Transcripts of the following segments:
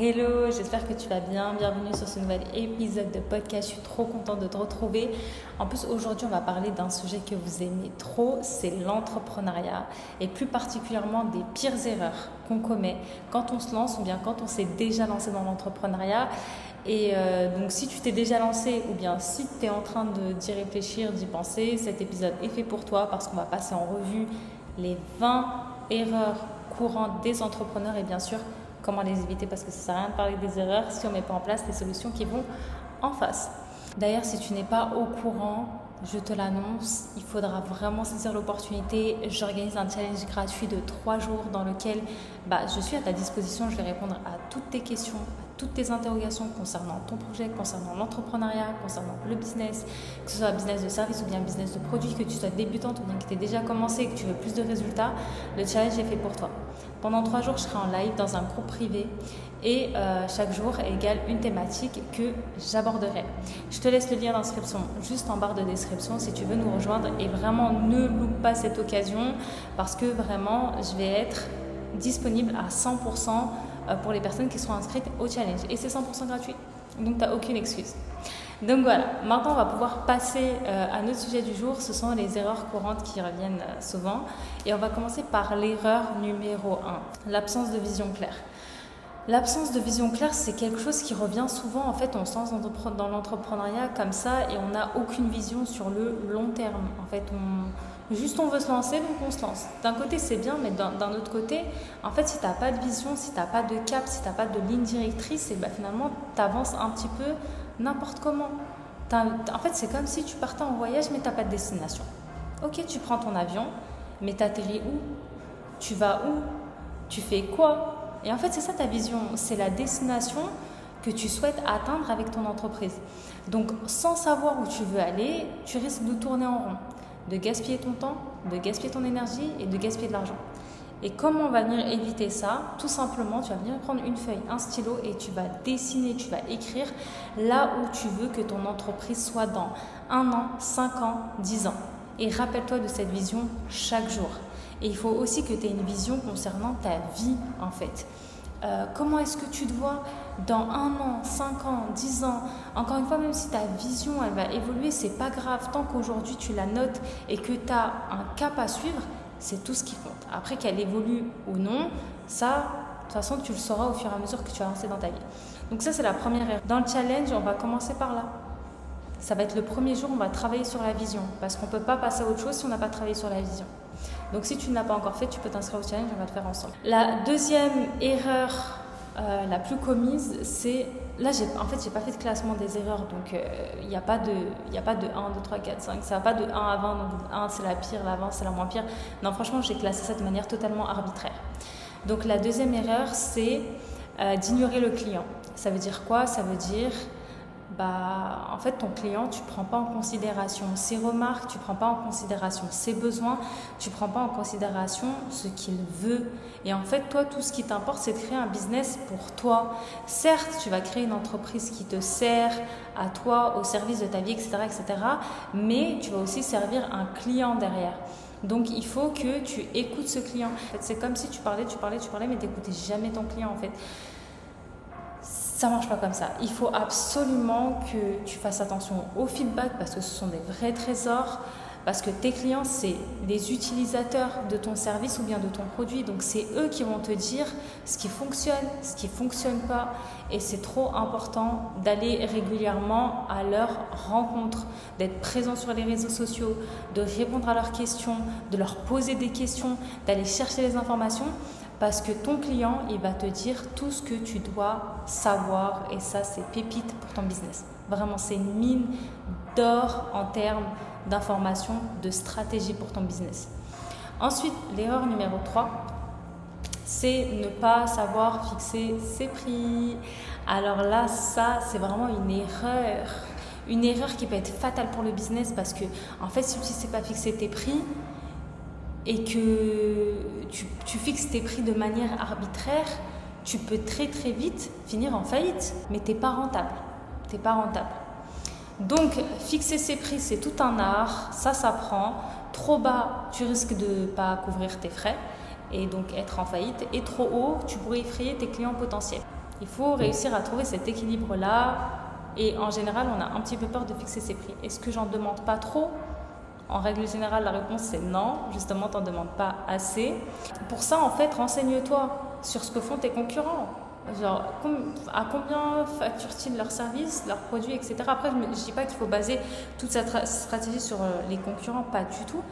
Hello, j'espère que tu vas bien. Bienvenue sur ce nouvel épisode de podcast. Je suis trop contente de te retrouver. En plus, aujourd'hui, on va parler d'un sujet que vous aimez trop, c'est l'entrepreneuriat et plus particulièrement des pires erreurs qu'on commet quand on se lance ou bien quand on s'est déjà lancé dans l'entrepreneuriat. Et euh, donc, si tu t'es déjà lancé ou bien si tu es en train d'y réfléchir, d'y penser, cet épisode est fait pour toi parce qu'on va passer en revue les 20 erreurs courantes des entrepreneurs et bien sûr comment les éviter parce que ça sert à rien de parler des erreurs si on ne met pas en place les solutions qui vont en face. D'ailleurs, si tu n'es pas au courant, je te l'annonce, il faudra vraiment saisir l'opportunité. J'organise un challenge gratuit de trois jours dans lequel bah, je suis à ta disposition. Je vais répondre à toutes tes questions, toutes tes interrogations concernant ton projet, concernant l'entrepreneuriat, concernant le business, que ce soit business de service ou bien business de produit, que tu sois débutante ou bien que tu aies déjà commencé et que tu veux plus de résultats. Le challenge est fait pour toi. Pendant trois jours, je serai en live dans un groupe privé et euh, chaque jour égale une thématique que j'aborderai. Je te laisse le lien d'inscription juste en barre de description si tu veux nous rejoindre et vraiment ne loupe pas cette occasion parce que vraiment je vais être disponible à 100% euh, pour les personnes qui seront inscrites au challenge et c'est 100% gratuit. Donc tu n'as aucune excuse. Donc voilà, maintenant on va pouvoir passer euh, à notre sujet du jour, ce sont les erreurs courantes qui reviennent euh, souvent. Et on va commencer par l'erreur numéro 1, l'absence de vision claire. L'absence de vision claire, c'est quelque chose qui revient souvent. En fait, on se lance dans l'entrepreneuriat comme ça et on n'a aucune vision sur le long terme. En fait, on, juste on veut se lancer, donc on se lance. D'un côté, c'est bien, mais d'un autre côté, en fait, si tu n'as pas de vision, si tu n'as pas de cap, si tu n'as pas de ligne directrice, et ben, finalement, tu avances un petit peu n'importe comment. En fait, c'est comme si tu partais en voyage, mais tu n'as pas de destination. Ok, tu prends ton avion, mais tu atterris où? Tu vas où? Tu fais quoi? Et en fait, c'est ça ta vision. C'est la destination que tu souhaites atteindre avec ton entreprise. Donc, sans savoir où tu veux aller, tu risques de tourner en rond, de gaspiller ton temps, de gaspiller ton énergie et de gaspiller de l'argent. Et comment on va venir éviter ça? Tout simplement, tu vas venir prendre une feuille, un stylo et tu vas dessiner, tu vas écrire là où tu veux que ton entreprise soit dans un an, cinq ans, dix ans. Et rappelle-toi de cette vision chaque jour. Et il faut aussi que tu aies une vision concernant ta vie en fait. Euh, comment est-ce que tu te vois dans un an, cinq ans, dix ans? Encore une fois, même si ta vision elle va évoluer, c'est pas grave tant qu'aujourd'hui tu la notes et que tu as un cap à suivre, c'est tout ce qui compte. Après qu'elle évolue ou non, ça, de toute façon, tu le sauras au fur et à mesure que tu vas avancer dans ta vie. Donc ça, c'est la première erreur. Dans le challenge, on va commencer par là. Ça va être le premier jour, on va travailler sur la vision. Parce qu'on ne peut pas passer à autre chose si on n'a pas travaillé sur la vision. Donc si tu ne l'as pas encore fait, tu peux t'inscrire au challenge, on va le faire ensemble. La deuxième erreur euh, la plus commise, c'est Là, en fait, j'ai pas fait de classement des erreurs, donc il euh, n'y a, pas de, a pas de 1, 2, 3, 4, 5. Ça va pas de 1 à 20, donc 1 c'est la pire, la 20 c'est la moins pire. Non, franchement, j'ai classé ça de manière totalement arbitraire. Donc la deuxième erreur, c'est euh, d'ignorer le client. Ça veut dire quoi? Ça veut dire bah, en fait, ton client, tu ne prends pas en considération ses remarques, tu ne prends pas en considération ses besoins, tu ne prends pas en considération ce qu'il veut. Et en fait, toi, tout ce qui t'importe, c'est de créer un business pour toi. Certes, tu vas créer une entreprise qui te sert à toi, au service de ta vie, etc., etc., mais tu vas aussi servir un client derrière. Donc il faut que tu écoutes ce client. c'est comme si tu parlais, tu parlais, tu parlais, mais tu n'écoutais jamais ton client en fait. Ça marche pas comme ça. Il faut absolument que tu fasses attention au feedback parce que ce sont des vrais trésors. Parce que tes clients, c'est les utilisateurs de ton service ou bien de ton produit. Donc, c'est eux qui vont te dire ce qui fonctionne, ce qui ne fonctionne pas. Et c'est trop important d'aller régulièrement à leur rencontre, d'être présent sur les réseaux sociaux, de répondre à leurs questions, de leur poser des questions, d'aller chercher les informations. Parce que ton client, il va te dire tout ce que tu dois savoir et ça, c'est pépite pour ton business. Vraiment, c'est une mine d'or en termes d'informations, de stratégie pour ton business. Ensuite, l'erreur numéro 3, c'est ne pas savoir fixer ses prix. Alors là, ça, c'est vraiment une erreur. Une erreur qui peut être fatale pour le business parce que, en fait, si tu ne sais pas fixer tes prix, et que tu, fixes tes prix de manière arbitraire, tu peux très très vite finir en faillite, mais tu n'es pas rentable. T'es pas rentable. Donc, fixer ses prix, c'est tout un art, ça s'apprend. Trop bas, tu risques de ne pas couvrir tes frais et donc être en faillite. Et trop haut, tu pourrais effrayer tes clients potentiels. Il faut réussir à trouver cet équilibre-là. Et en général, on a un petit peu peur de fixer ses prix. Est-ce que j'en demande pas trop? En règle générale, la réponse c'est non. Justement, tu n'en demandes pas assez. Pour ça, en fait, renseigne-toi sur ce que font tes concurrents. Genre, à combien facturent-ils leurs services, leurs produits, etc. Après, je ne dis pas qu'il faut baser toute cette stratégie sur euh, les concurrents, pas du tout.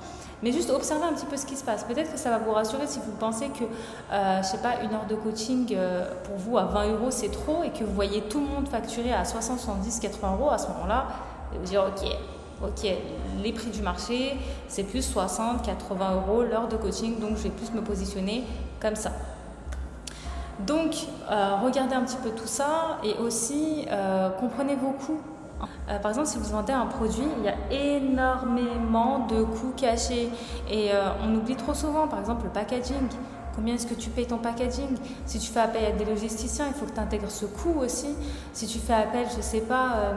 Mais juste observer un petit peu ce qui se passe. Peut-être que ça va vous rassurer si vous pensez que, euh, je sais pas, une heure de coaching euh, pour vous à 20 euros c'est trop et que vous voyez tout le monde facturer à 60, 70, 80 euros. À ce moment-là, vous dire ok, ok, les prix du marché c'est plus 60, 80 euros l'heure de coaching, donc je vais plus me positionner comme ça. Donc, euh, regardez un petit peu tout ça et aussi euh, comprenez vos coûts. Euh, par exemple, si vous vendez un produit, il y a énormément de coûts cachés et on oublie trop souvent, par exemple, le packaging. Combien est-ce que tu payes ton packaging? Si tu fais appel à des logisticiens, il faut que tu intègres ce coût aussi. Si tu fais appel, je ne sais pas,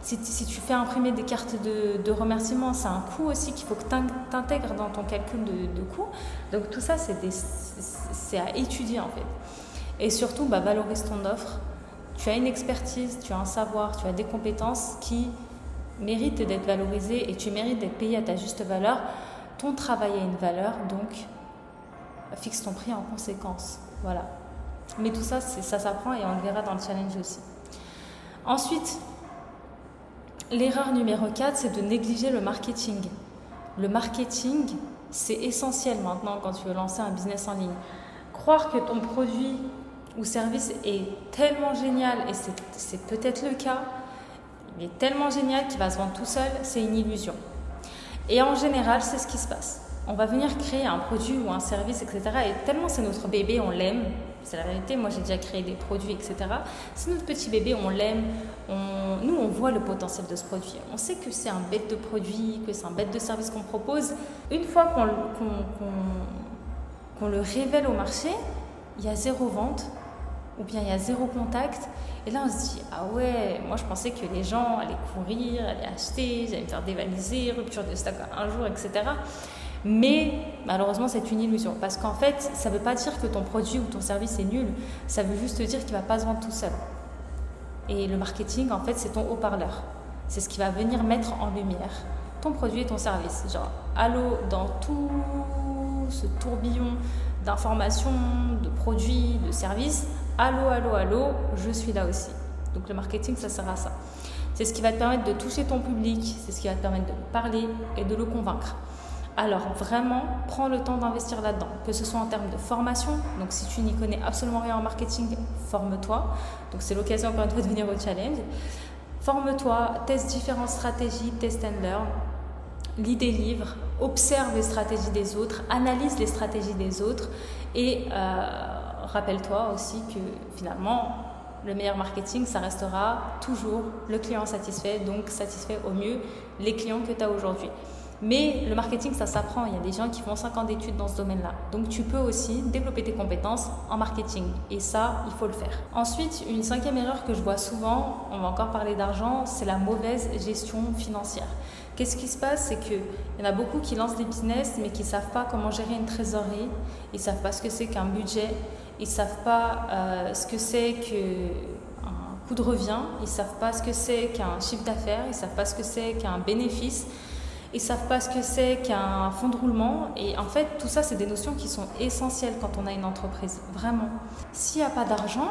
si, tu fais imprimer des cartes de, remerciement, c'est un coût aussi qu'il faut que tu intègres dans ton calcul de, de coût. Donc tout ça, c'est à étudier en fait. Et surtout, bah, valorise ton offre. Tu as une expertise, tu as un savoir, tu as des compétences qui méritent d'être valorisées et tu mérites d'être payé à ta juste valeur. Ton travail a une valeur, donc fixe ton prix en conséquence. Voilà. Mais tout ça, ça s'apprend et on le verra dans le challenge aussi. Ensuite, l'erreur numéro 4, c'est de négliger le marketing. Le marketing, c'est essentiel maintenant quand tu veux lancer un business en ligne. Croire que ton produit ou service est tellement génial, et c'est peut-être le cas, il est tellement génial qu'il va se vendre tout seul, c'est une illusion. Et en général, c'est ce qui se passe. On va venir créer un produit ou un service, etc. Et tellement c'est notre bébé, on l'aime. C'est la réalité. Moi, j'ai déjà créé des produits, etc. C'est notre petit bébé, on l'aime. On... Nous, on voit le potentiel de ce produit. On sait que c'est un bête de produit, que c'est un bête de service qu'on propose. Une fois qu'on le révèle au marché, il y a zéro vente, ou bien il y a zéro contact. Et là, on se dit, ah ouais, moi je pensais que les gens allaient courir, allaient acheter, j'allais me faire dévaliser, rupture de stock un jour, etc. Mais malheureusement, c'est une illusion. Parce qu'en fait, ça ne veut pas dire que ton produit ou ton service est nul. Ça veut juste dire qu'il ne va pas se vendre tout seul. Et le marketing, en fait, c'est ton haut-parleur. C'est ce qui va venir mettre en lumière ton produit et ton service. Genre, allô, dans tout ce tourbillon d'informations, de produits, de services, Allô, allô, allô, je suis là aussi. Donc le marketing, ça sert à ça. C'est ce qui va te permettre de toucher ton public, c'est ce qui va te permettre de parler et de le convaincre. Alors vraiment, prends le temps d'investir là-dedans, que ce soit en termes de formation. Donc si tu n'y connais absolument rien en marketing, forme-toi. Donc c'est l'occasion encore une fois de venir au challenge. Forme-toi, teste différentes stratégies, test and learn, lis des livres, observe les stratégies des autres, analyse les stratégies des autres et euh, rappelle-toi aussi que finalement, le meilleur marketing, ça restera toujours le client satisfait, donc satisfait au mieux les clients que tu as aujourd'hui. Mais le marketing, ça s'apprend. Il y a des gens qui font 5 ans d'études dans ce domaine-là. Donc tu peux aussi développer tes compétences en marketing. Et ça, il faut le faire. Ensuite, une cinquième erreur que je vois souvent, on va encore parler d'argent, c'est la mauvaise gestion financière. Qu'est-ce qui se passe? C'est qu'il y en a beaucoup qui lancent des business, mais qui ne savent pas comment gérer une trésorerie. Ils ne savent pas ce que c'est qu'un budget. Ils ne savent pas euh, ce que c'est qu'un coût de revient, ils ne savent pas ce que c'est qu'un chiffre d'affaires, ils ne savent pas ce que c'est qu'un bénéfice, ils savent pas ce que c'est qu'un fonds de roulement. Et en fait, tout ça, c'est des notions qui sont essentielles quand on a une entreprise, vraiment. S'il n'y a pas d'argent,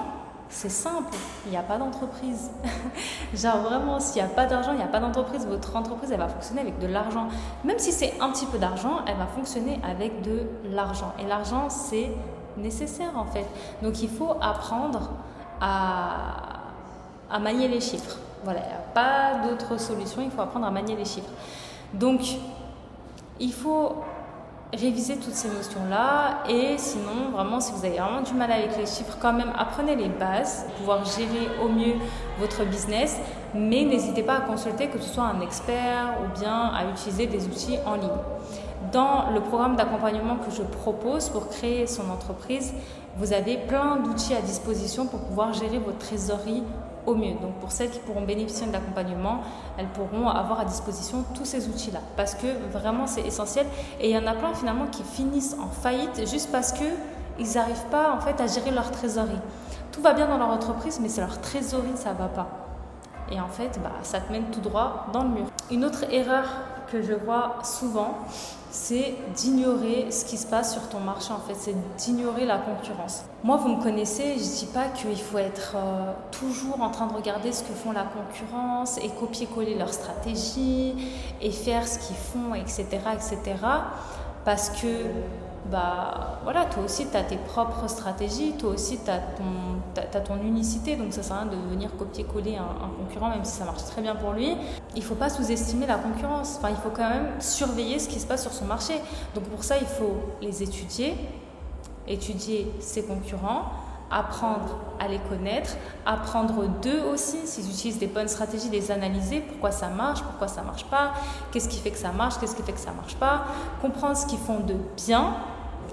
c'est simple, il n'y a pas d'entreprise. Genre vraiment, s'il n'y a pas d'argent, il n'y a pas d'entreprise, votre entreprise, elle va fonctionner avec de l'argent. Même si c'est un petit peu d'argent, elle va fonctionner avec de l'argent. Et l'argent, c'est nécessaire en fait. Donc il faut apprendre à, à manier les chiffres. Voilà, il n'y a pas d'autre solution, il faut apprendre à manier les chiffres. Donc il faut réviser toutes ces notions-là et sinon vraiment si vous avez vraiment du mal avec les chiffres quand même apprenez les bases pour pouvoir gérer au mieux votre business mais n'hésitez pas à consulter que ce soit un expert ou bien à utiliser des outils en ligne. Dans le programme d'accompagnement que je propose pour créer son entreprise, vous avez plein d'outils à disposition pour pouvoir gérer votre trésorerie au mieux. Donc pour celles qui pourront bénéficier de l'accompagnement, elles pourront avoir à disposition tous ces outils-là parce que vraiment c'est essentiel. Et il y en a plein finalement qui finissent en faillite juste parce que ils n'arrivent pas en fait à gérer leur trésorerie. tout va bien dans leur entreprise, mais c'est leur trésorerie, ça va pas. Et en fait, bah, ça te mène tout droit dans le mur. Une autre erreur que je vois souvent, c'est d'ignorer ce qui se passe sur ton marché en fait, c'est d'ignorer la concurrence. Moi, vous me connaissez, je ne dis pas qu'il faut être euh, toujours en train de regarder ce que font la concurrence et copier-coller leur stratégie et faire ce qu'ils font, etc., etc. Parce que bah voilà, toi aussi tu as tes propres stratégies, toi aussi tu as, as, ton unicité, donc ça sert à rien de venir copier-coller un, concurrent, même si ça marche très bien pour lui. Il faut pas sous-estimer la concurrence, enfin, il faut quand même surveiller ce qui se passe sur son marché. Donc pour ça, il faut les étudier, étudier ses concurrents, apprendre à les connaître, apprendre d'eux aussi, s'ils utilisent des bonnes stratégies, les analyser, pourquoi ça marche, pourquoi ça marche pas, qu'est-ce qui fait que ça marche, qu'est-ce qui fait que ça marche pas, comprendre ce qu'ils font de bien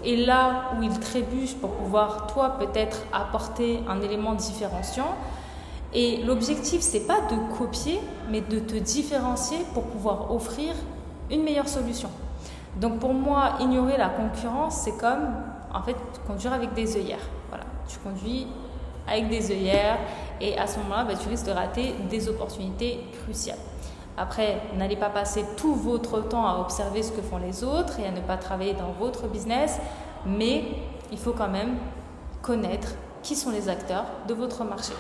et là où ils trébuchent pour pouvoir, toi, peut-être apporter un élément différenciant. Et l'objectif, c'est pas de copier, mais de te différencier pour pouvoir offrir une meilleure solution. Donc pour moi, ignorer la concurrence, c'est comme en fait conduire avec des œillères. Voilà, tu conduis avec des œillères et à ce moment-là, bah, tu risques de rater des opportunités cruciales. Après, n'allez pas passer tout votre temps à observer ce que font les autres et à ne pas travailler dans votre business, mais il faut quand même connaître qui sont les acteurs de votre marché.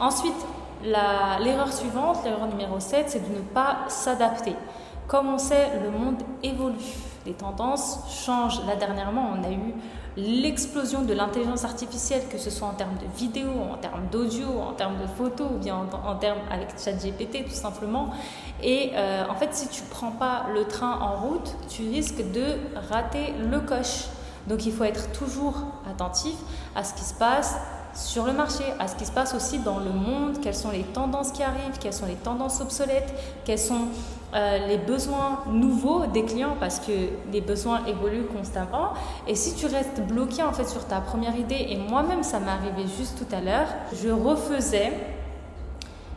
Ensuite, l'erreur suivante, l'erreur numéro 7, c'est de ne pas s'adapter. Comme on sait, le monde évolue, les tendances changent. Là, dernièrement, on a eu l'explosion de l'intelligence artificielle, que ce soit en termes de vidéo, en termes d'audio, en termes de photos, ou bien en, termes avec ChatGPT tout simplement. Et euh, en fait, si tu ne prends pas le train en route, tu risques de rater le coche. Donc il faut être toujours attentif à ce qui se passe sur le marché, à ce qui se passe aussi dans le monde, quelles sont les tendances qui arrivent, quelles sont les tendances obsolètes, quels sont euh, les besoins nouveaux des clients parce que les besoins évoluent constamment. Et si tu restes bloqué en fait sur ta première idée, et moi-même ça m'est arrivé juste tout à l'heure, je refaisais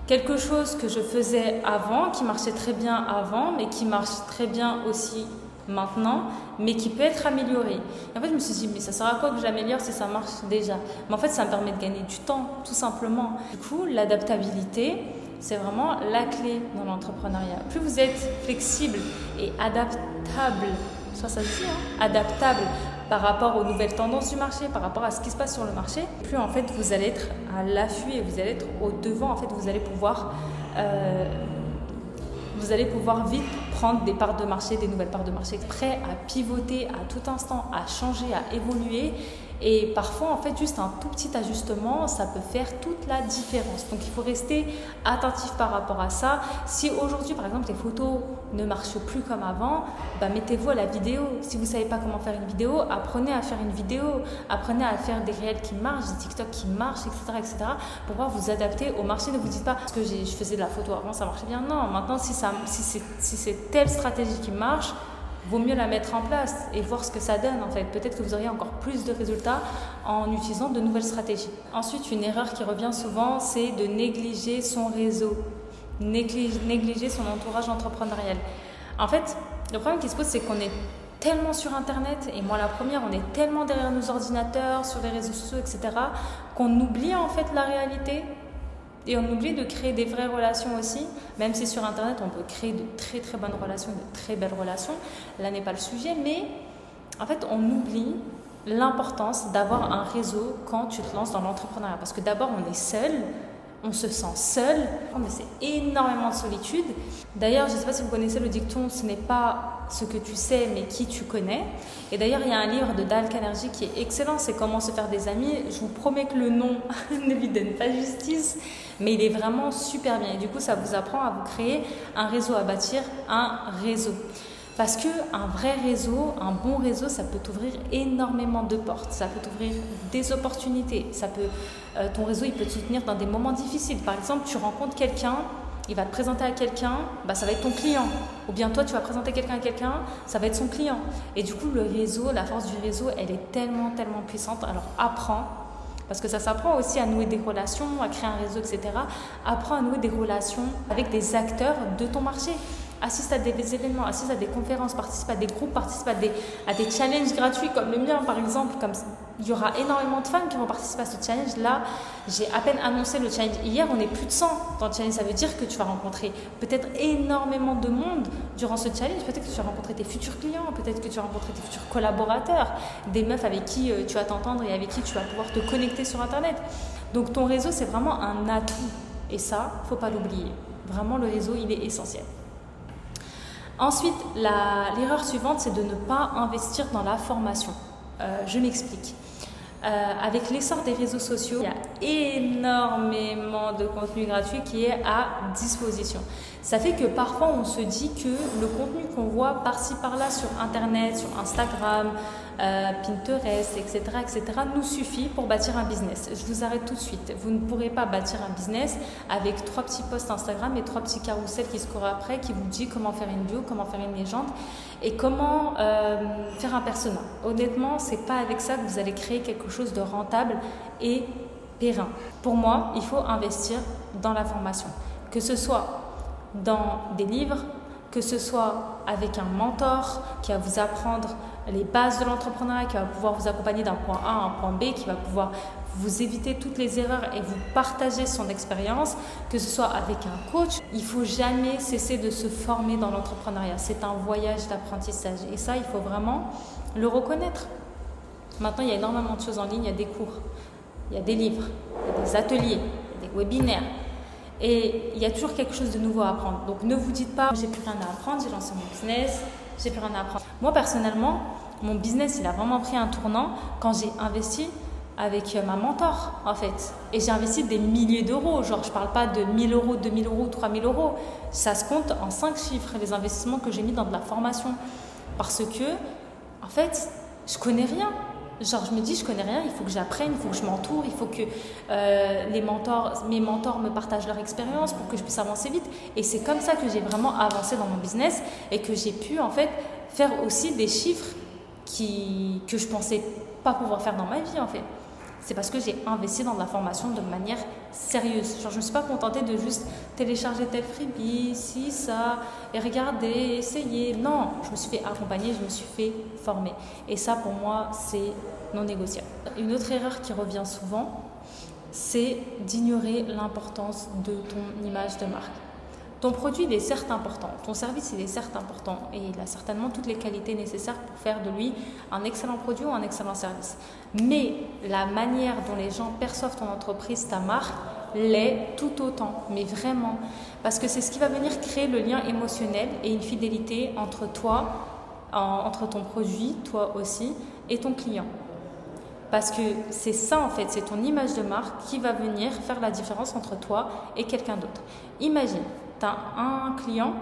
quelque chose que je faisais avant, qui marchait très bien avant, mais qui marche très bien aussi maintenant, mais qui peut être amélioré. En fait, je me suis dit, mais ça sert à quoi que j'améliore si ça marche déjà? Mais en fait, ça me permet de gagner du temps, tout simplement. Du coup, l'adaptabilité, c'est vraiment la clé dans l'entrepreneuriat. Plus vous êtes flexible et adaptable, soit ça dit, hein, adaptable par rapport aux nouvelles tendances du marché, par rapport à ce qui se passe sur le marché, plus en fait vous allez être à l'affût et vous allez être au devant. En fait, vous allez pouvoir euh, vous allez pouvoir vite prendre des parts de marché, des nouvelles parts de marché, prêt à pivoter à tout instant, à changer, à évoluer et parfois, en fait, juste un tout petit ajustement, ça peut faire toute la différence. Donc, il faut rester attentif par rapport à ça. Si aujourd'hui, par exemple, les photos ne marchent plus comme avant, bah, mettez-vous à la vidéo. Si vous ne savez pas comment faire une vidéo, apprenez à faire une vidéo. Apprenez à faire des réels qui marchent, des TikTok qui marchent, etc., etc., pour pouvoir vous adapter au marché. Ne vous dites pas, parce que je faisais de la photo avant, ça marchait bien. Non, maintenant, si, si c'est telle stratégie qui marche, vaut mieux la mettre en place et voir ce que ça donne en fait. Peut-être que vous auriez encore plus de résultats en utilisant de nouvelles stratégies. Ensuite, une erreur qui revient souvent, c'est de négliger son réseau, négliger son entourage entrepreneurial. En fait, le problème qui se pose, c'est qu'on est tellement sur Internet, et moi la première, on est tellement derrière nos ordinateurs, sur les réseaux sociaux, etc., qu'on oublie en fait la réalité et on oublie de créer des vraies relations aussi, même si sur Internet on peut créer de très très bonnes relations, de très belles relations. Là n'est pas le sujet, mais en fait on oublie l'importance d'avoir un réseau quand tu te lances dans l'entrepreneuriat. Parce que d'abord on est seul, on se sent seul, mais c'est énormément de solitude. D'ailleurs, je ne sais pas si vous connaissez le dicton, ce n'est pas ce que tu sais, mais qui tu connais. Et d'ailleurs, il y a un livre de Dal Carnegie qui est excellent, c'est Comment se faire des amis. Je vous promets que le nom ne lui donne pas justice, mais il est vraiment super bien. Et du coup, ça vous apprend à vous créer un réseau, à bâtir un réseau. Parce qu'un vrai réseau, un bon réseau, ça peut t'ouvrir énormément de portes, ça peut t'ouvrir des opportunités, ça peut, euh, ton réseau il peut te soutenir dans des moments difficiles. Par exemple, tu rencontres quelqu'un, il va te présenter à quelqu'un, bah, ça va être ton client. Ou bien toi, tu vas présenter quelqu'un à quelqu'un, ça va être son client. Et du coup, le réseau, la force du réseau, elle est tellement, tellement puissante. Alors apprends, parce que ça s'apprend aussi à nouer des relations, à créer un réseau, etc. Apprends à nouer des relations avec des acteurs de ton marché assiste à des, événements, assiste à des conférences, participe à des groupes, participe à des, à des challenges gratuits comme le mien par exemple, comme il y aura énormément de femmes qui vont participer à ce challenge. Là, j'ai à peine annoncé le challenge hier, on est plus de 100 dans le challenge. Ça veut dire que tu vas rencontrer peut-être énormément de monde durant ce challenge. Peut-être que tu vas rencontrer tes futurs clients, peut-être que tu vas rencontrer tes futurs collaborateurs, des meufs avec qui euh, tu vas t'entendre et avec qui tu vas pouvoir te connecter sur Internet. Donc ton réseau, c'est vraiment un atout. Et ça, faut pas l'oublier. Vraiment, le réseau, il est essentiel. Ensuite, l'erreur suivante, c'est de ne pas investir dans la formation. Euh, je m'explique. Euh, avec l'essor des réseaux sociaux, il y a énormément de contenu gratuit qui est à disposition. Ça fait que parfois on se dit que le contenu qu'on voit par-ci par-là sur Internet, sur Instagram, euh, Pinterest, etc., etc., nous suffit pour bâtir un business. Je vous arrête tout de suite. Vous ne pourrez pas bâtir un business avec trois petits posts Instagram et trois petits carousels qui se courent après, qui vous disent comment faire une bio, comment faire une légende et comment euh, faire un persona. Honnêtement, c'est pas avec ça que vous allez créer quelque chose de rentable et périn. Pour moi, il faut investir dans la formation, que ce soit dans des livres, que ce soit avec un mentor qui va vous apprendre les bases de l'entrepreneuriat, qui va pouvoir vous accompagner d'un point A à un point B, qui va pouvoir vous éviter toutes les erreurs et vous partager son expérience, que ce soit avec un coach. Il faut jamais cesser de se former dans l'entrepreneuriat. C'est un voyage d'apprentissage et ça, il faut vraiment le reconnaître. Maintenant, il y a énormément de choses en ligne, il y a des cours, il y a des livres, il y a des ateliers, il y a des webinaires. Et il y a toujours quelque chose de nouveau à apprendre. Donc ne vous dites pas, j'ai plus rien à apprendre, j'ai lancé mon business, j'ai plus rien apprendre. Moi personnellement, mon business, il a vraiment pris un tournant quand j'ai investi avec euh, ma mentor, en fait. Et j'ai investi des milliers d'euros. Genre, je parle pas de 1000 euros, 2000 euros, 3000 euros. Ça se compte en 5 chiffres, les investissements que j'ai mis dans de la formation. Parce que, en fait, je connais rien. Genre, je me dis, je connais rien, il faut que j'apprenne, il faut que je m'entoure, il faut que euh, les mentors, mes mentors me partagent leur expérience pour que je puisse avancer vite. Et c'est comme ça que j'ai vraiment avancé dans mon business et que j'ai pu, en fait, faire aussi des chiffres qui, que je pensais pas pouvoir faire dans ma vie, en fait c'est parce que j'ai investi dans la formation de manière sérieuse. Je ne me suis pas contentée de juste télécharger tel freebie, si, ça, et regarder, essayer. Non, je me suis fait accompagner, je me suis fait former. Et ça, pour moi, c'est non négociable. Une autre erreur qui revient souvent, c'est d'ignorer l'importance de ton image de marque. Ton produit, est certes important, ton service, il est certes important, et il a certainement toutes les qualités nécessaires pour faire de lui un excellent produit ou un excellent service. Mais la manière dont les gens perçoivent ton entreprise, ta marque, l'est tout autant, mais vraiment. Parce que c'est ce qui va venir créer le lien émotionnel et une fidélité entre toi, entre ton produit, toi aussi, et ton client. Parce que c'est ça en fait, c'est ton image de marque qui va venir faire la différence entre toi et quelqu'un d'autre. Imagine, tu as un client,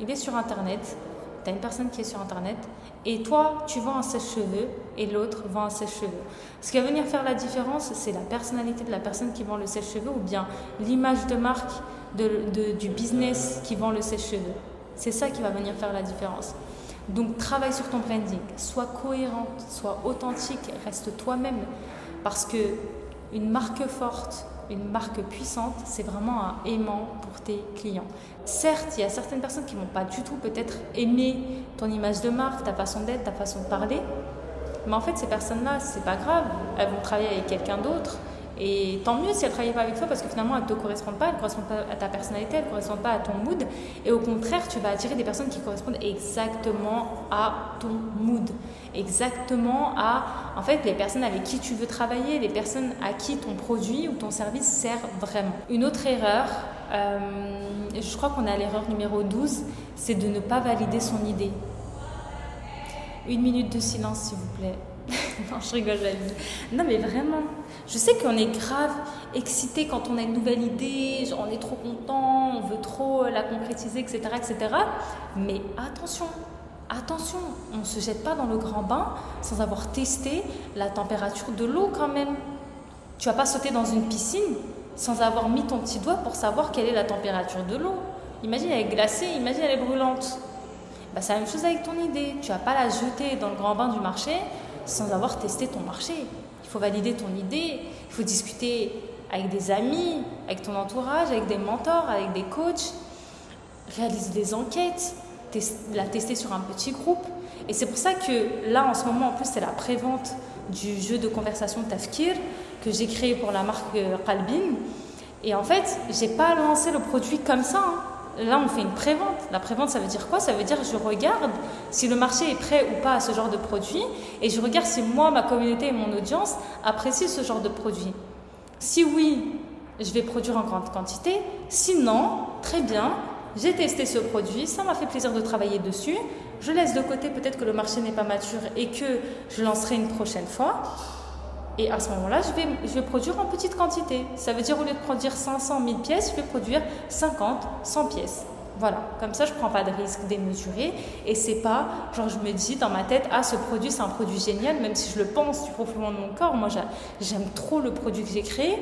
il est sur Internet, tu as une personne qui est sur Internet, et toi, tu vends un sèche-cheveux et l'autre vend un sèche-cheveux. Ce qui va venir faire la différence, c'est la personnalité de la personne qui vend le sèche-cheveux ou bien l'image de marque du business qui vend le sèche-cheveux. C'est ça qui va venir faire la différence. Donc travaille sur ton branding, sois cohérente, sois authentique, reste toi-même. Parce que une marque forte, une marque puissante, c'est vraiment un aimant pour tes clients. Certes, il y a certaines personnes qui vont pas du tout peut-être aimer ton image de marque, ta façon d'être, ta façon de parler. Mais en fait, ces personnes-là, c'est pas grave. Elles vont travailler avec quelqu'un d'autre. Et tant mieux si elles ne travaillent pas avec toi parce que finalement elles ne te correspondent pas, elles ne correspondent pas à ta personnalité, elles ne correspondent pas à ton mood. Et au contraire, tu vas attirer des personnes qui correspondent exactement à ton mood. Exactement à, en fait, les personnes avec qui tu veux travailler, les personnes à qui ton produit ou ton service sert vraiment. Une autre erreur, euh, je crois qu'on a l'erreur numéro 12, c'est de ne pas valider son idée. Une minute de silence, s'il vous plaît. non, je rigole, vie. Non, mais vraiment, je sais qu'on est grave excité quand on a une nouvelle idée, on est trop content, on veut trop la concrétiser, etc., etc. Mais attention, attention, on ne se jette pas dans le grand bain sans avoir testé la température de l'eau quand même. Tu vas pas sauter dans une piscine sans avoir mis ton petit doigt pour savoir quelle est la température de l'eau. Imagine elle est glacée, imagine elle est brûlante. Bah, c'est la même chose avec ton idée. Tu vas pas la jeter dans le grand bain du marché sans avoir testé ton marché. Il faut valider ton idée, il faut discuter avec des amis, avec ton entourage, avec des mentors, avec des coachs, réaliser des enquêtes, la tester sur un petit groupe. Et c'est pour ça que là, en ce moment, en plus, c'est la prévente du jeu de conversation Tafkir que j'ai créé pour la marque Qalbin. Et en fait, j'ai pas lancé le produit comme ça. Hein. Là, on fait une prévente. La prévente, ça veut dire quoi? Ça veut dire je regarde si le marché est prêt ou pas à ce genre de produit et je regarde si moi, ma communauté et mon audience apprécient ce genre de produit. Si oui, je vais produire en grande quantité. Sinon, très bien, j'ai testé ce produit, ça m'a fait plaisir de travailler dessus. Je laisse de côté peut-être que le marché n'est pas mature et que je lancerai une prochaine fois. Et à ce moment-là, je vais, je vais produire en petite quantité. Ça veut dire au lieu de produire 500 000 pièces, je vais produire 50, 100 pièces. Voilà, comme ça je prends pas de risque démesuré et c'est pas genre je me dis dans ma tête ah ce produit c'est un produit génial même si je le pense du profond de mon corps moi j'aime trop le produit que j'ai créé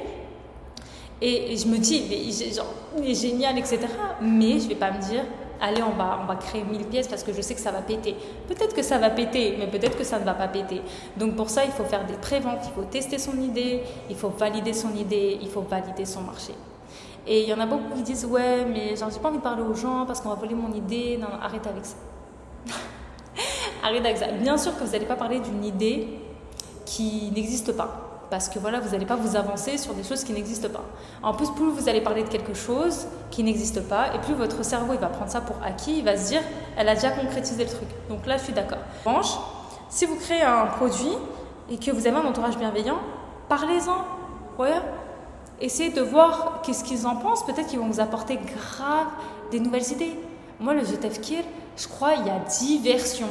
et, je me dis il est, génial etc mais je vais pas me dire allez, on va, on va créer 1000 pièces parce que je sais que ça va péter. Peut-être que ça va péter, mais peut-être que ça ne va pas péter. Donc pour ça, il faut faire des préventes, il faut tester son idée, il faut valider son idée, il faut valider son marché. Et il y en a beaucoup qui disent Ouais, mais j'ai pas envie de parler aux gens parce qu'on va voler mon idée. Non, arrête avec ça. arrête avec ça. Bien sûr que vous n'allez pas parler d'une idée qui n'existe pas parce que voilà, vous n'allez pas vous avancer sur des choses qui n'existent pas. En plus, plus vous allez parler de quelque chose qui n'existe pas, et plus votre cerveau il va prendre ça pour acquis, il va se dire, elle a déjà concrétisé le truc. Donc là, je suis d'accord. En revanche, si vous créez un produit et que vous avez un entourage bienveillant, parlez-en. Ouais. Essayez de voir qu'est-ce qu'ils en pensent. Peut-être qu'ils vont vous apporter grave des nouvelles idées. Moi, le Kir, je crois, il y a 10 versions.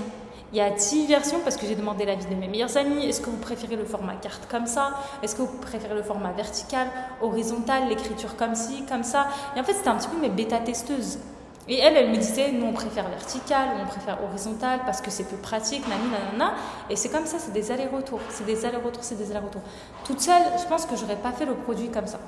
Il y a 10 versions parce que j'ai demandé l'avis de mes meilleurs amis. Est-ce que vous préférez le format carte comme ça? Est-ce que vous préférez le format vertical, horizontal, l'écriture comme ci, comme ça? Et en fait, c'était un petit peu mes bêta-testeuses. Et elle, elle me disait, nous on préfère vertical, on préfère horizontal parce que c'est plus pratique, nani, nanana. Et c'est comme ça, c'est des allers-retours, c'est des allers-retours, c'est des allers-retours. Toute seule, je pense que j'aurais pas fait le produit comme ça.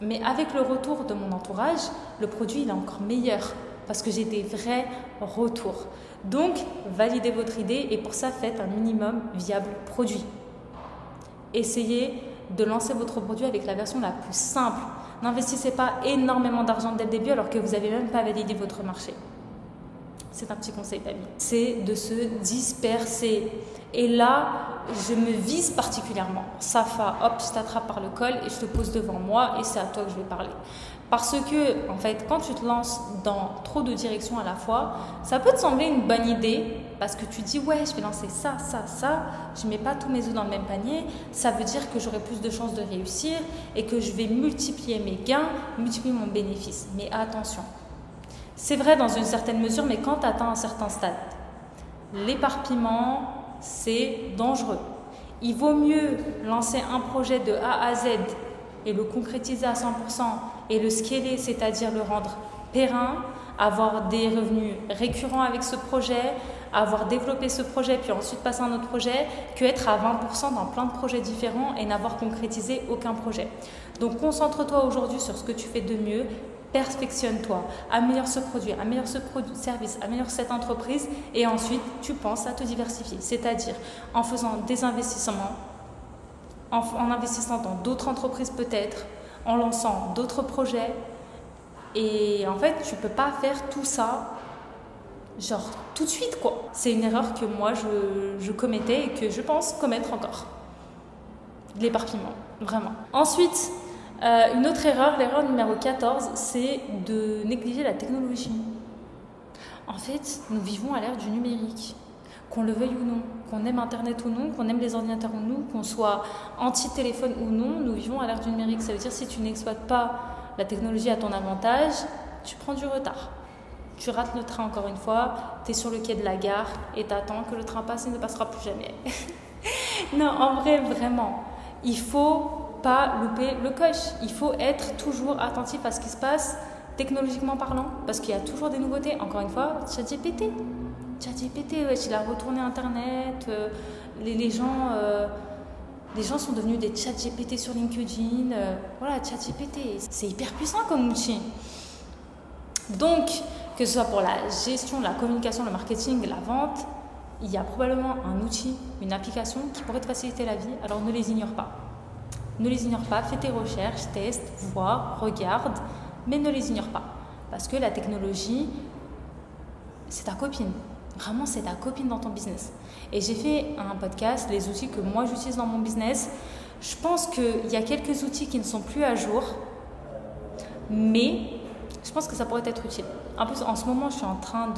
Mais avec le retour de mon entourage, le produit il est encore meilleur parce que j'ai des vrais retours. Donc, validez votre idée et pour ça, faites un minimum viable produit. Essayez de lancer votre produit avec la version la plus simple. N'investissez pas énormément d'argent dès le début alors que vous n'avez même pas validé votre marché. C'est un petit conseil d'amis. C'est de se disperser. Et là, je me vise particulièrement. Safa, hop, je t'attrape par le col et je te pose devant moi et c'est à toi que je vais parler. Parce que, en fait, quand tu te lances dans trop de directions à la fois, ça peut te sembler une bonne idée parce que tu dis, ouais, je vais lancer ça, ça, ça, je mets pas tous mes œufs dans le même panier, ça veut dire que j'aurai plus de chances de réussir et que je vais multiplier mes gains, multiplier mon bénéfice. Mais attention, c'est vrai dans une certaine mesure, mais quand tu atteins un certain stade, l'éparpillement, c'est dangereux. Il vaut mieux lancer un projet de A à Z et le concrétiser à 100% et le scaler, c'est-à-dire le rendre périn, avoir des revenus récurrents avec ce projet, avoir développé ce projet puis ensuite passer à un autre projet, que être à 20% dans plein de projets différents et n'avoir concrétisé aucun projet. Donc concentre-toi aujourd'hui sur ce que tu fais de mieux, perfectionne-toi, améliore ce produit, améliore ce service, améliore cette entreprise et ensuite tu penses à te diversifier, c'est-à-dire en faisant des investissements en, investissant dans d'autres entreprises peut-être, en lançant d'autres projets. Et en fait, tu peux pas faire tout ça genre tout de suite quoi. C'est une erreur que moi je, commettais et que je pense commettre encore. L'éparpillement, vraiment. Ensuite, euh, une autre erreur, l'erreur numéro 14, c'est de négliger la technologie. En fait, nous vivons à l'ère du numérique qu'on le veuille ou non, qu'on aime Internet ou non, qu'on aime les ordinateurs ou non, qu'on soit anti-téléphone ou non, nous vivons à l'ère du numérique. Ça veut dire si tu n'exploites pas la technologie à ton avantage, tu prends du retard. Tu rates le train encore une fois, tu es sur le quai de la gare et tu attends que le train passe et ne passera plus jamais. non, en vrai, vraiment, il faut pas louper le coche. Il faut être toujours attentif à ce qui se passe technologiquement parlant, parce qu'il y a toujours des nouveautés. Encore une fois, ChatGPT. ChatGPT, ouais, il a retourné Internet. Euh, les, gens, euh, les gens sont devenus des ChatGPT sur LinkedIn. Euh, voilà, ChatGPT, c'est hyper puissant comme outil. Donc, que ce soit pour la gestion, la communication, le marketing, la vente, il y a probablement un outil, une application qui pourrait te faciliter la vie. Alors ne les ignore pas. Ne les ignore pas, fais tes recherches, teste, vois, regarde, mais ne les ignore pas. Parce que la technologie, c'est ta copine. Vraiment, c'est ta copine dans ton business. Et j'ai fait un podcast, les outils que moi j'utilise dans mon business. Je pense qu'il y a quelques outils qui ne sont plus à jour, mais je pense que ça pourrait être utile. En plus, en ce moment, je suis en train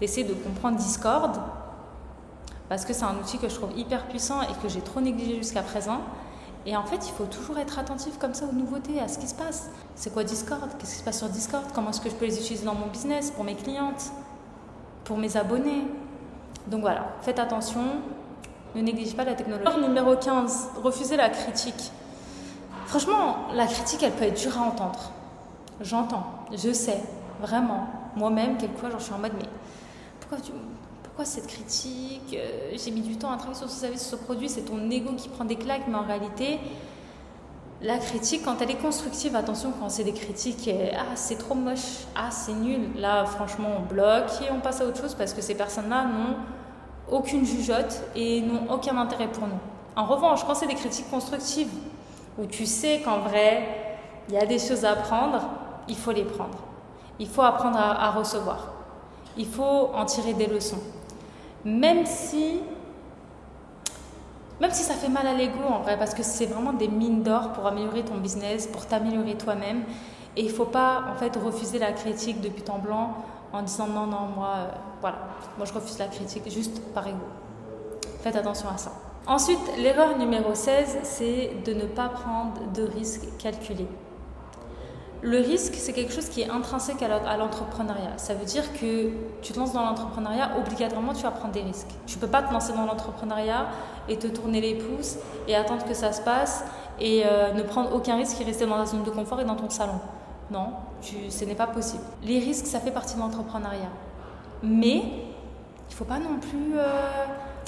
d'essayer de comprendre Discord parce que c'est un outil que je trouve hyper puissant et que j'ai trop négligé jusqu'à présent. Et en fait, il faut toujours être attentif comme ça aux nouveautés, à ce qui se passe. C'est quoi Discord? Qu'est-ce qui se passe sur Discord? Comment est-ce que je peux les utiliser dans mon business, pour mes clientes, pour mes abonnés? Donc voilà, faites attention, ne négligez pas la technologie. Numéro 15, refusez la critique. Franchement, la critique, elle peut être dure à entendre. J'entends, je sais, vraiment. Moi-même, quelquefois, je suis en mode, mais pourquoi tu, pourquoi cette critique euh, J'ai mis du temps à travailler sur ce service, sur ce produit, c'est ton ego qui prend des claques, mais en réalité, la critique, quand elle est constructive, attention, quand c'est des critiques, ah c'est trop moche, ah c'est nul, là franchement on bloque et on passe à autre chose parce que ces personnes-là n'ont aucune jugeote et n'ont aucun intérêt pour nous. En revanche, quand c'est des critiques constructives, où tu sais qu'en vrai, il y a des choses à apprendre, il faut les prendre. Il faut apprendre à recevoir. Il faut en tirer des leçons même si même si ça fait mal à l'ego en vrai, parce que c'est vraiment des mines d'or pour améliorer ton business, pour t'améliorer toi-même. Et il ne faut pas en fait refuser la critique depuis temps blanc en disant non, non, moi, euh, voilà, moi je refuse la critique juste par ego. Faites attention à ça. Ensuite, l'erreur numéro 16, c'est de ne pas prendre de risques calculés. Le risque, c'est quelque chose qui est intrinsèque à l'entrepreneuriat. Ça veut dire que tu te lances dans l'entrepreneuriat, obligatoirement, tu vas prendre des risques. Tu ne peux pas te lancer dans l'entrepreneuriat et te tourner les pouces et attendre que ça se passe et euh, ne prendre aucun risque et rester dans la zone de confort et dans ton salon. Non, ce n'est pas possible. Les risques, ça fait partie de l'entrepreneuriat. Mais il ne faut pas non plus, euh,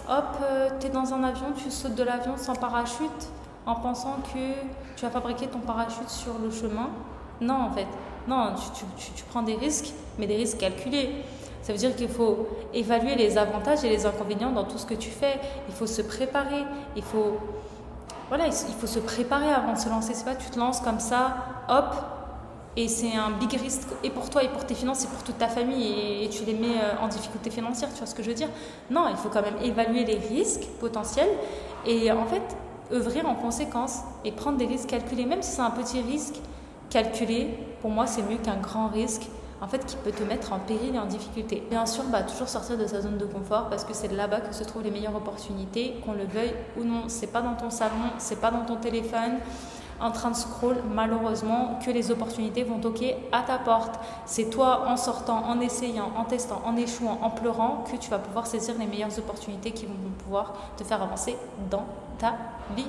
hop, euh, tu es dans un avion, tu sautes de l'avion sans parachute en pensant que tu vas fabriquer ton parachute sur le chemin non, en fait. Non, tu, prends des risques, mais des risques calculés. Ça veut dire qu'il faut évaluer les avantages et les inconvénients dans tout ce que tu fais. Il faut se préparer. Il faut, voilà, il faut se préparer avant de se lancer. C'est pas tu te lances comme ça, hop, et c'est un big risque et pour toi et pour tes finances et pour toute ta famille et, tu les mets euh, en difficulté financière. Tu vois ce que je veux dire? Non, il faut quand même évaluer les risques potentiels et en fait œuvrer en conséquence et prendre des risques calculés, même si c'est un petit risque calculer, pour moi, c'est mieux qu'un grand risque en fait, qui peut te mettre en péril et en difficulté. Bien sûr, bah, toujours sortir de sa zone de confort parce que c'est là-bas que se trouvent les meilleures opportunités, qu'on le veuille ou non. C'est pas dans ton salon, c'est pas dans ton téléphone en train de scroll, malheureusement, que les opportunités vont toquer à ta porte. C'est toi, en sortant, en essayant, en testant, en échouant, en pleurant, que tu vas pouvoir saisir les meilleures opportunités qui vont pouvoir te faire avancer dans ta vie.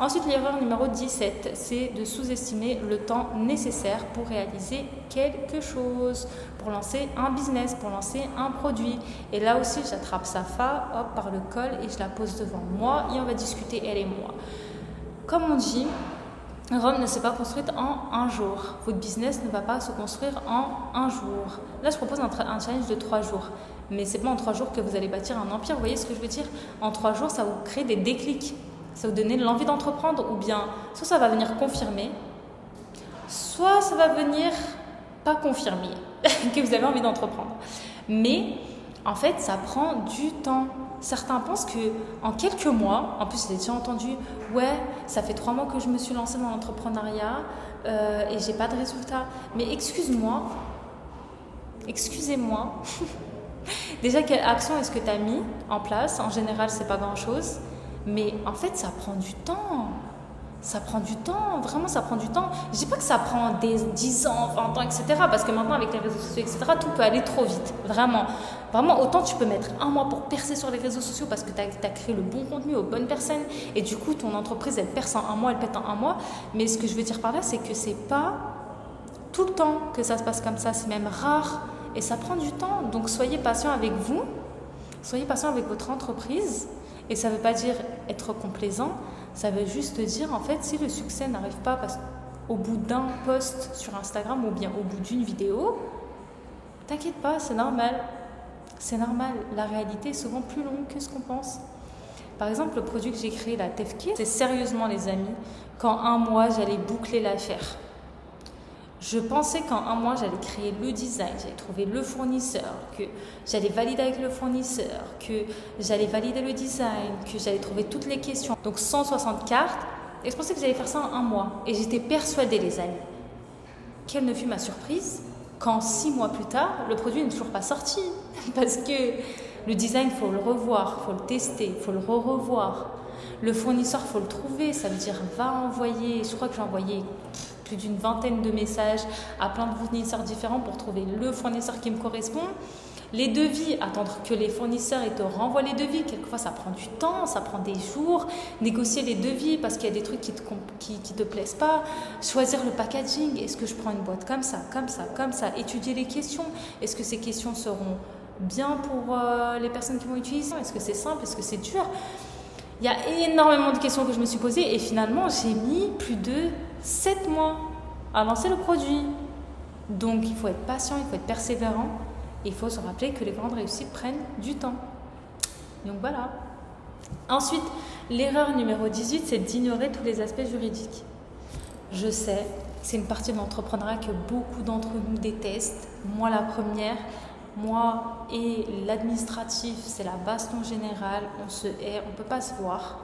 Ensuite, l'erreur numéro 17, c'est de sous-estimer le temps nécessaire pour réaliser quelque chose, pour lancer un business, pour lancer un produit. Et là aussi, j'attrape sa fa hop, par le col et je la pose devant moi et on va discuter, elle et moi. Comme on dit, Rome ne s'est pas construite en un jour. Votre business ne va pas se construire en un jour. Là, je propose un, un challenge de trois jours. Mais c'est pas en trois jours que vous allez bâtir un empire. Vous voyez ce que je veux dire? En trois jours, ça vous crée des déclics ça vous donner l'envie d'entreprendre ou bien soit ça va venir confirmer, soit ça va venir pas confirmer que vous avez envie d'entreprendre. Mais en fait, ça prend du temps. Certains pensent que en quelques mois, en plus j'ai déjà entendu, ouais, ça fait trois mois que je me suis lancée dans l'entrepreneuriat euh, et j'ai pas de résultat. Mais excuse-moi, excusez-moi. déjà, quelle action est-ce que tu as mis en place? En général, c'est pas grand-chose. Mais en fait, ça prend du temps. Ça prend du temps, vraiment, ça prend du temps. Je dis pas que ça prend des 10 ans, 20 ans, etc. Parce que maintenant, avec les réseaux sociaux, etc., tout peut aller trop vite. Vraiment. Vraiment, autant tu peux mettre un mois pour percer sur les réseaux sociaux parce que tu as, créé le bon contenu aux bonnes personnes. Et du coup, ton entreprise, elle perce en un mois, elle pète en un mois. Mais ce que je veux dire par là, c'est que c'est pas tout le temps que ça se passe comme ça. C'est même rare. Et ça prend du temps. Donc, soyez patient avec vous. Soyez patient avec votre entreprise. Et ça ne veut pas dire être complaisant, ça veut juste dire, en fait, si le succès n'arrive pas parce, au bout d'un post sur Instagram ou bien au bout d'une vidéo, t'inquiète pas, c'est normal. C'est normal. La réalité est souvent plus longue que ce qu'on pense. Par exemple, le produit que j'ai créé, la Tefki, c'est sérieusement, les amis, quand un mois, j'allais boucler l'affaire. Je pensais qu'en un mois, j'allais créer le design, j'allais trouver le fournisseur, que j'allais valider avec le fournisseur, que j'allais valider le design, que j'allais trouver toutes les questions. Donc 160 cartes. Et je pensais que j'allais faire ça en un mois. Et j'étais persuadée, les amis. Quelle ne fut ma surprise quand six mois plus tard, le produit n'est toujours pas sorti. Parce que le design, faut le revoir, faut le tester, faut le re-revoir. Le fournisseur, faut le trouver. Ça veut dire, va envoyer. Je crois que j'ai envoyé plus d'une vingtaine de messages à plein de fournisseurs différents pour trouver le fournisseur qui me correspond. Les devis, attendre que les fournisseurs te renvoient les devis, quelquefois ça prend du temps, ça prend des jours. Négocier les devis parce qu'il y a des trucs qui te, qui, te plaisent pas. Choisir le packaging, est-ce que je prends une boîte comme ça, comme ça, comme ça? Étudier les questions, est-ce que ces questions seront bien pour euh, les personnes qui vont utiliser? Est-ce que c'est simple? Est-ce que c'est dur? Il y a énormément de questions que je me suis posées et finalement j'ai mis plus de 7 mois à lancer le produit. Donc il faut être patient, il faut être persévérant. Et il faut se rappeler que les grandes réussites prennent du temps. Donc voilà. Ensuite, l'erreur numéro 18, c'est d'ignorer tous les aspects juridiques. Je sais, c'est une partie de l'entrepreneuriat que beaucoup d'entre nous détestent. Moi, la première. Moi et l'administratif, c'est la baston générale. On se hait, on ne peut pas se voir.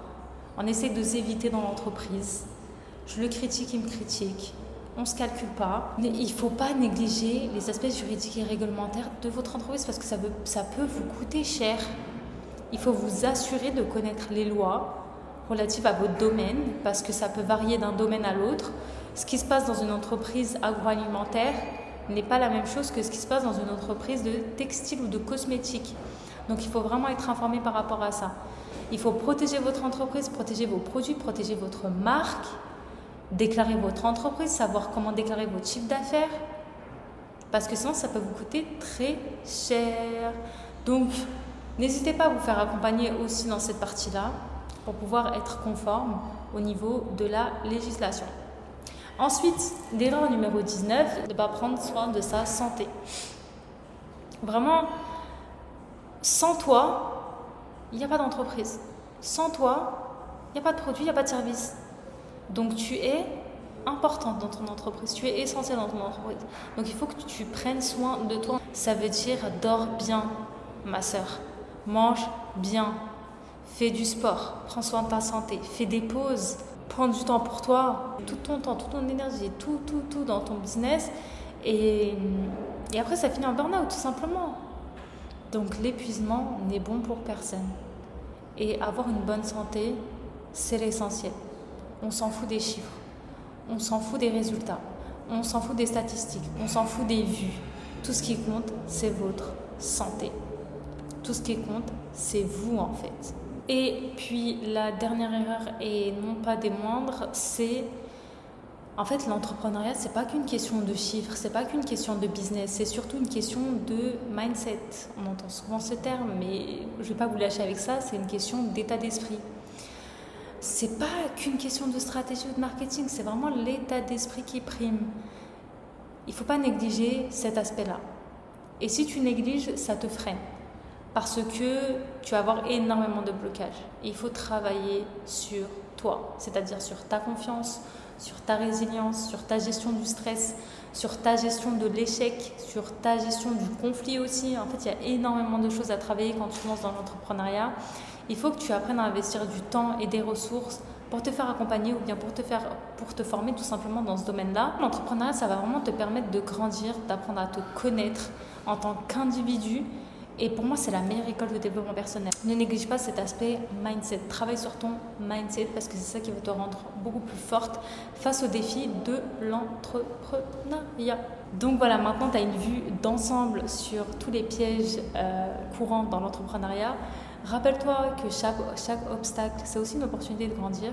On essaie de s'éviter dans l'entreprise. Je le critique, il me critique. On ne se calcule pas. Il ne faut pas négliger les aspects juridiques et réglementaires de votre entreprise parce que ça, ça peut vous coûter cher. Il faut vous assurer de connaître les lois relatives à votre domaine parce que ça peut varier d'un domaine à l'autre. Ce qui se passe dans une entreprise agroalimentaire n'est pas la même chose que ce qui se passe dans une entreprise de textile ou de cosmétique. Donc il faut vraiment être informé par rapport à ça. Il faut protéger votre entreprise, protéger vos produits, protéger votre marque déclarer votre entreprise, savoir comment déclarer votre chiffre d'affaires, parce que sinon ça peut vous coûter très cher. Donc, n'hésitez pas à vous faire accompagner aussi dans cette partie-là pour pouvoir être conforme au niveau de la législation. Ensuite, l'erreur numéro 19, de ne pas prendre soin de sa santé. Vraiment, sans toi, il n'y a pas d'entreprise. Sans toi, il n'y a pas de produit, il n'y a pas de service. Donc tu es importante dans ton entreprise, tu es essentielle dans ton entreprise. Donc il faut que tu prennes soin de toi. Ça veut dire dors bien, ma soeur. Mange bien. Fais du sport. Prends soin de ta santé. Fais des pauses. Prends du temps pour toi. Tout ton temps, toute ton énergie, tout, tout, tout dans ton business. Et, et après, ça finit en burn-out, tout simplement. Donc l'épuisement n'est bon pour personne. Et avoir une bonne santé, c'est l'essentiel. On s'en fout des chiffres, on s'en fout des résultats, on s'en fout des statistiques, on s'en fout des vues. Tout ce qui compte, c'est votre santé. Tout ce qui compte, c'est vous en fait. Et puis la dernière erreur, et non pas des moindres, c'est en fait l'entrepreneuriat, c'est pas qu'une question de chiffres, c'est pas qu'une question de business, c'est surtout une question de mindset. On entend souvent ce terme, mais je vais pas vous lâcher avec ça, c'est une question d'état d'esprit c'est pas qu'une question de stratégie ou de marketing, c'est vraiment l'état d'esprit qui prime. Il faut pas négliger cet aspect-là. Et si tu négliges, ça te freine. Parce que tu vas avoir énormément de blocages. il faut travailler sur toi, c'est-à-dire sur ta confiance, sur ta résilience, sur ta gestion du stress, sur ta gestion de l'échec, sur ta gestion du conflit aussi. En fait, il y a énormément de choses à travailler quand tu lances dans l'entrepreneuriat il faut que tu apprennes à investir du temps et des ressources pour te faire accompagner ou bien pour te, faire, pour te former tout simplement dans ce domaine-là. L'entrepreneuriat, ça va vraiment te permettre de grandir, d'apprendre à te connaître en tant qu'individu. Et pour moi, c'est la meilleure école de développement personnel. Ne néglige pas cet aspect mindset. Travaille sur ton mindset parce que c'est ça qui va te rendre beaucoup plus forte face aux défis de l'entrepreneuriat. Donc voilà, maintenant tu as une vue d'ensemble sur tous les pièges euh, courants dans l'entrepreneuriat. Rappelle-toi que chaque, obstacle, c'est aussi une opportunité de grandir,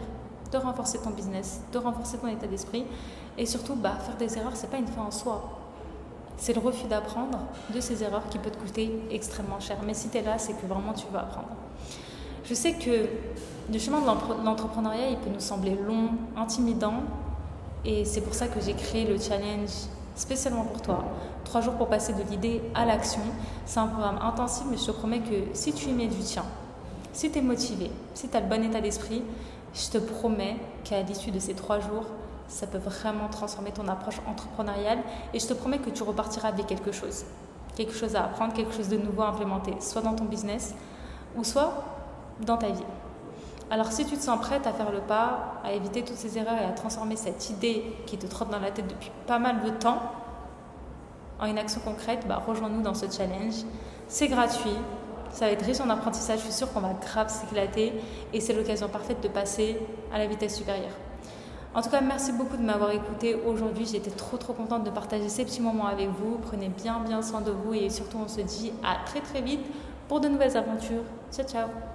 de renforcer ton business, de renforcer ton état d'esprit. Et surtout, bah, faire des erreurs, c'est pas une fin en soi. C'est le refus d'apprendre de ces erreurs qui peut te coûter extrêmement cher. Mais si tu es là, c'est que vraiment tu veux apprendre. Je sais que le chemin de l'entrepreneuriat, il peut nous sembler long, intimidant. Et c'est pour ça que j'ai créé le challenge spécialement pour toi. Trois jours pour passer de l'idée à l'action. C'est un programme intensif, mais je te promets que si tu y mets du tien, si tu es motivé, si tu as le bon état d'esprit, je te promets qu'à l'issue de ces trois jours, Ça peut vraiment transformer ton approche entrepreneuriale et je te promets que tu repartiras avec quelque chose. Quelque chose à apprendre, quelque chose de nouveau à implémenter, soit dans ton business ou soit dans ta vie. Alors si tu te sens prête à faire le pas, à éviter toutes ces erreurs et à transformer cette idée qui te trotte dans la tête depuis pas mal de temps en une action concrète, bah, rejoins-nous dans ce challenge. C'est gratuit, ça va être riche en apprentissage, je suis sûre qu'on va grave s'éclater et c'est l'occasion parfaite de passer à la vitesse supérieure. En tout cas, merci beaucoup de m'avoir écouté aujourd'hui. J'étais trop trop contente de partager ces petits moments avec vous. Prenez bien bien soin de vous et surtout on se dit à très très vite pour de nouvelles aventures. Ciao ciao